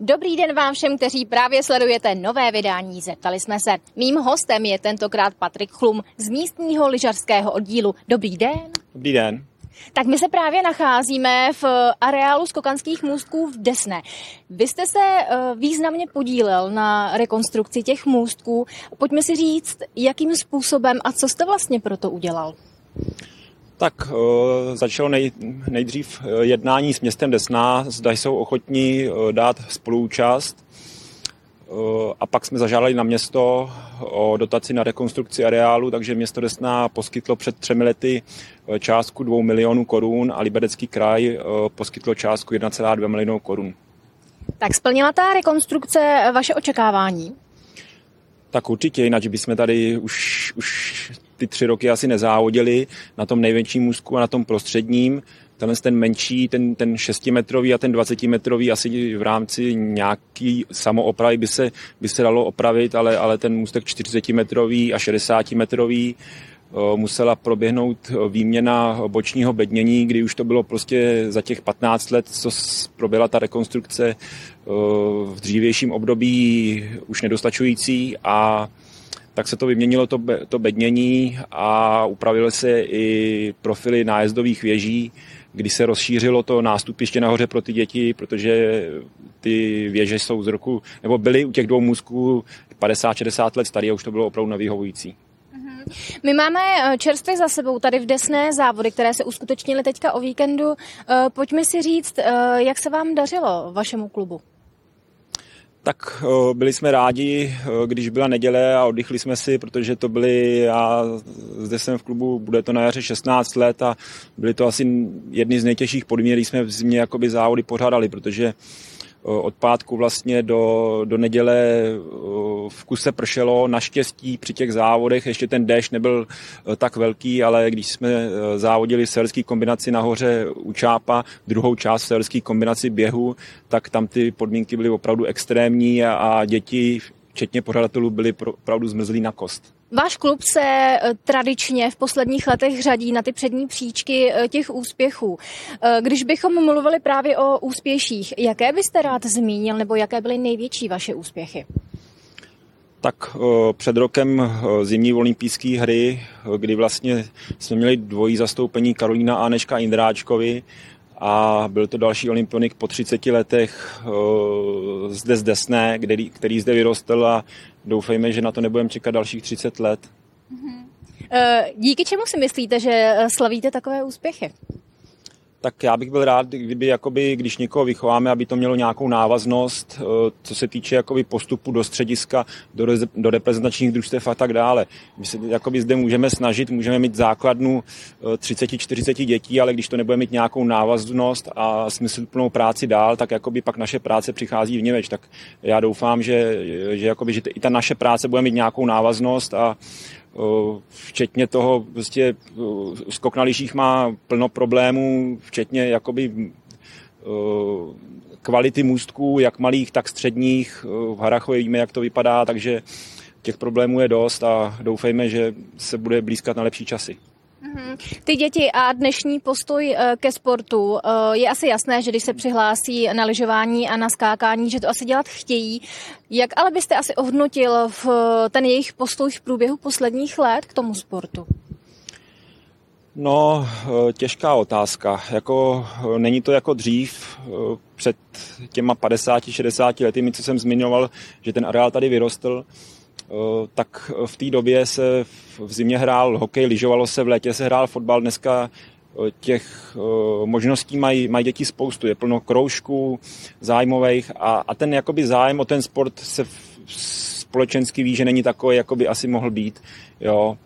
Dobrý den vám všem, kteří právě sledujete nové vydání Zeptali jsme se. Mým hostem je tentokrát Patrik Chlum z místního lyžařského oddílu. Dobrý den. Dobrý den. Tak my se právě nacházíme v areálu skokanských můstků v Desné. Vy jste se eh, významně podílel na rekonstrukci těch můstků. Pojďme si říct, jakým způsobem a co jste vlastně pro to udělal? Tak uh, začalo nej, nejdřív eh, jednání s městem Desná, zda jsou ochotní uh, dát spoluúčast. A pak jsme zažádali na město o dotaci na rekonstrukci areálu, takže město Desná poskytlo před třemi lety částku 2 milionů korun a Liberecký kraj poskytlo částku 1,2 milionů korun. Tak splnila ta rekonstrukce vaše očekávání? Tak určitě, jinak bychom tady už, už ty tři roky asi nezávodili na tom největším můzku a na tom prostředním. Tenhle ten menší, ten, ten 6-metrový a ten 20-metrový asi v rámci nějaký samoopravy by se, by se dalo opravit, ale, ale ten můstek 40-metrový a 60-metrový musela proběhnout výměna bočního bednění, kdy už to bylo prostě za těch 15 let, co proběhla ta rekonstrukce v dřívějším období už nedostačující a tak se to vyměnilo to, to bednění a upravily se i profily nájezdových věží, kdy se rozšířilo to nástupiště nahoře pro ty děti, protože ty věže jsou z roku, nebo byly u těch dvou můzků 50-60 let staré a už to bylo opravdu nevyhovující. Mhm. My máme eh, čerstvě za sebou tady v Desné závody, které se uskutečnily teďka o víkendu. Eh, pojďme si říct, eh, jak se vám dařilo vašemu klubu? Tak byli jsme rádi, když byla neděle a oddychli jsme si, protože to byly, já zde jsem v klubu, bude to na jaře 16 let a byly to asi jedny z nejtěžších podmínek, jsme v zimě závody pořádali, protože od pátku vlastně do, do neděle v kuse pršelo. Naštěstí při těch závodech ještě ten déšť nebyl tak velký, ale když jsme závodili severské kombinaci nahoře u Čápa, druhou část severské kombinaci běhu, tak tam ty podmínky byly opravdu extrémní a, a děti, včetně pořadatelů, byly opravdu zmrzlí na kost. Váš klub se eh, tradičně v posledních letech řadí na ty přední příčky eh, těch úspěchů. Eh, když bychom mluvili právě o úspěších, jaké byste rád zmínil, nebo jaké byly největší vaše úspěchy? Tak před rokem zimní olympijské hry, kdy vlastně jsme měli dvojí zastoupení Karolína Aneška Indráčkovi, a byl to další olympionik po 30 letech zde z Desné, který, který zde vyrostl a doufejme, že na to nebudeme čekat dalších 30 let. Mhm. Díky čemu si myslíte, že slavíte takové úspěchy? Tak já bych byl rád, kdyby, jakoby, když někoho vychováme, aby to mělo nějakou návaznost, eh, co se týče jakoby, postupu do střediska, do, do reprezentačních družstev a tak dále. My se jakoby, zde můžeme snažit, můžeme mít základnu 30-40 eh, dětí, ale když to nebude mít nějakou návaznost a smysluplnou práci dál, tak jakoby pak naše práce přichází v něveč. Tak já doufám, že, že, jakoby, že i ta naše práce bude mít nějakou návaznost a včetně toho, prostě skok na lyžích má plno problémů, včetně jakoby kvality můstků, jak malých, tak středních. V Harachově víme, jak to vypadá, takže těch problémů je dost a doufejme, že se bude blízkat na lepší časy. Mhm. Ty děti a dnešní postoj eh, ke sportu. Eh, je asi jasné, že když se přihlásí na lyžování a na skákání, že to asi dělat chtějí. Jak ale byste asi ohodnotil v ten jejich postoj v průběhu posledních let k tomu sportu? No, eh, těžká otázka. Jako, není to jako dřív, před těma 50-60 lety, co jsem zmiňoval, že ten areál tady vyrostl, Eh, tak v té době se v zimě hrál hokej, lyžovalo se, v létě se hrál fotbal, dneska eh, těch eh, možností mají, mají děti spoustu. Je plno kroužků zájmových a, a ten jakoby zájem o ten sport se společensky ví, že není takový, jako by asi mohl být. Jo.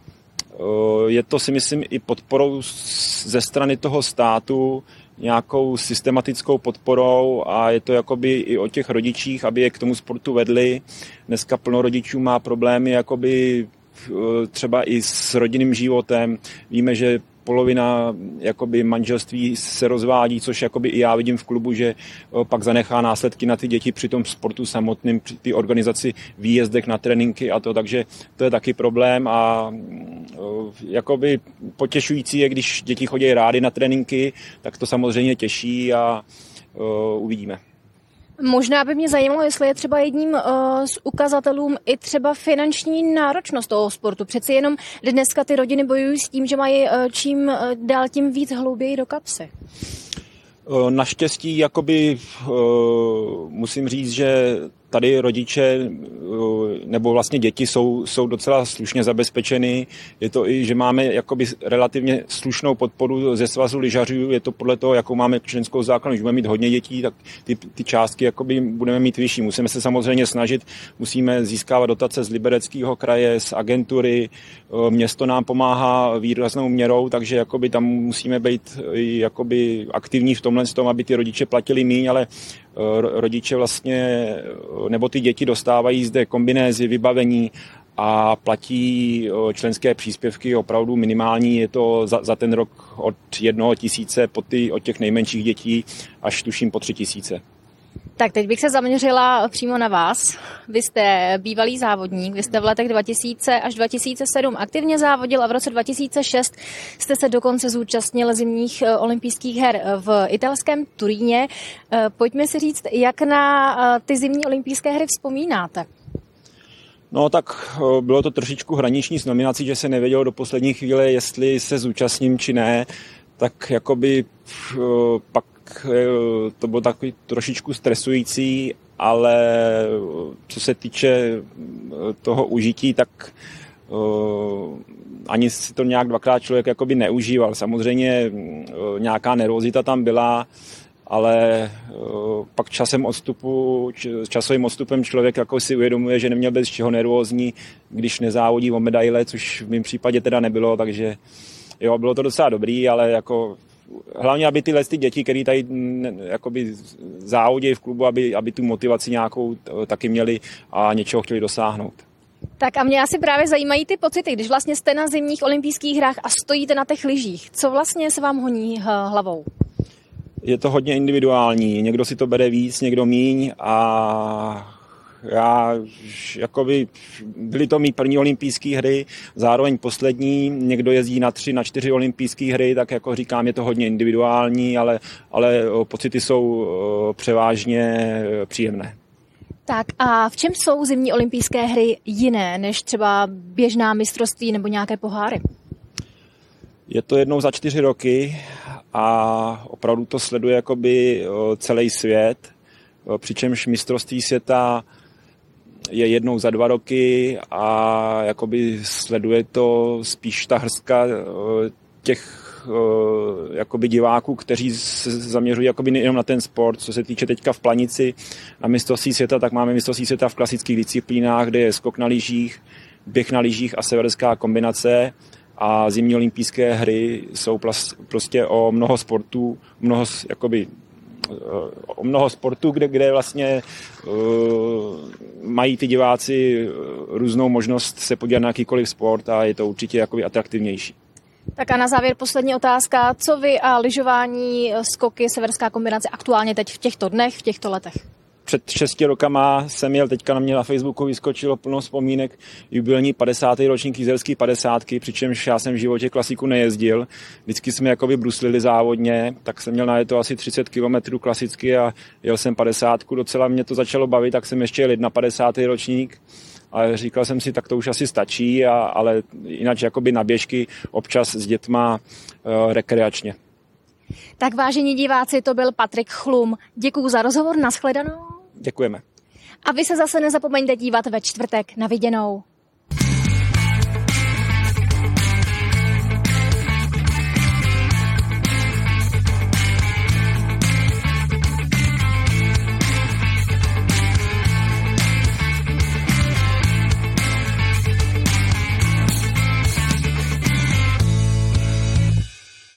Je to si myslím i podporou ze strany toho státu, nějakou systematickou podporou a je to jakoby i o těch rodičích, aby je k tomu sportu vedli. Dneska plno rodičů má problémy jakoby třeba i s rodinným životem. Víme, že polovina jakoby manželství se rozvádí, což jakoby i já vidím v klubu, že pak zanechá následky na ty děti při tom sportu samotným, při té organizaci výjezdek na tréninky a to, takže to je taky problém a jakoby potěšující je, když děti chodí rády na tréninky, tak to samozřejmě těší a uvidíme. Možná by mě zajímalo, jestli je třeba jedním uh, z ukazatelům i třeba finanční náročnost toho sportu. Přeci jenom dneska ty rodiny bojují s tím, že mají uh, čím uh, dál tím víc hlouběji do kapsy. Naštěstí, jakoby, musím říct, že tady rodiče nebo vlastně děti jsou, jsou docela slušně zabezpečeny. Je to i, že máme jakoby relativně slušnou podporu ze svazu lyžařů. Je to podle toho, jakou máme členskou základnu. Když budeme mít hodně dětí, tak ty, ty částky jakoby budeme mít vyšší. Musíme se samozřejmě snažit, musíme získávat dotace z Libereckého kraje, z agentury. Město nám pomáhá výraznou měrou, takže jakoby tam musíme být jakoby aktivní v tomhle tom, aby ty rodiče platili míň, ale rodiče vlastně, nebo ty děti dostávají zde kombinézy, vybavení a platí členské příspěvky opravdu minimální. Je to za, za ten rok od jednoho tisíce po ty, od těch nejmenších dětí až tuším po tři tisíce. Tak teď bych se zaměřila přímo na vás. Vy jste bývalý závodník, vy jste v letech 2000 až 2007 aktivně závodil a v roce 2006 jste se dokonce zúčastnil zimních eh, olympijských her v italském Turíně. Eh, pojďme si říct, jak na eh, ty zimní olympijské hry vzpomínáte. No tak bylo to trošičku hraniční s nominací, že se nevědělo do poslední chvíle, jestli se zúčastním či ne. Tak jakoby pak Eh, to bylo takový trošičku stresující, ale eh, co se týče eh, toho užití, tak ani si to nějak dvakrát člověk jakoby neužíval. Samozřejmě nějaká nervozita tam byla, ale pak časem odstupu, časovým odstupem člověk jako si uvědomuje, že neměl bez čeho nervózní, když nezávodí o medaile, což v mém případě teda nebylo, takže jo, bylo to docela dobrý, ale jako hlavně, aby tyhle ty děti, které tady jakoby závodí v klubu, aby, aby tu motivaci nějakou taky měli a něčeho chtěli dosáhnout. Tak a mě asi právě zajímají ty pocity, když vlastně jste na zimních olympijských hrách a stojíte na těch lyžích. Co vlastně se vám honí hlavou? Je to hodně individuální. Někdo si to bere víc, někdo míň a já, jakoby, byly to mý první olympijské hry, zároveň poslední, někdo jezdí na tři, na čtyři olympijské hry, tak jako říkám, je to hodně individuální, ale, ale pocity jsou převážně příjemné. Tak a v čem jsou zimní olympijské hry jiné než třeba běžná mistrovství nebo nějaké poháry? Je to jednou za čtyři roky a opravdu to sleduje jakoby celý svět, přičemž mistrovství světa je jednou za dva roky a jakoby sleduje to spíš ta hrstka eh, těch eh, jakoby diváků, kteří se zaměřují jakoby nejenom na ten sport. Co se týče teďka v planici na mistrovství světa, tak máme mistrovství světa v klasických disciplínách, kde je skok na lyžích, běh na lyžích a severská kombinace a zimní olympijské hry jsou prostě o mnoho sportů, mnoho jakoby o mnoho sportů, kde, kde vlastně uh, mají ty diváci různou možnost se podívat na jakýkoliv sport a je to určitě jakoby atraktivnější. Tak a na závěr poslední otázka. Co vy a lyžování, skoky, severská kombinace aktuálně teď v těchto dnech, v těchto letech? Před 6 rokama jsem měl, teďka na mě na Facebooku vyskočilo plno vzpomínek, jubilní 50. ročník jízelský 50. přičemž já jsem v životě klasiku nejezdil. Vždycky jsme jakoby bruslili závodně, tak jsem měl na to asi 30 km klasicky a jel jsem 50. Docela mě to začalo bavit, tak jsem ještě jel na 50. ročník. Ale říkal jsem si, tak to už asi stačí, a, ale jinak jakoby na běžky občas s dětma uh, rekreačně. Tak vážení diváci, to byl Patrik Chlum. Děkuji za rozhovor, nashledanou. Děkujeme. A vy se zase nezapomeňte dívat ve čtvrtek na viděnou.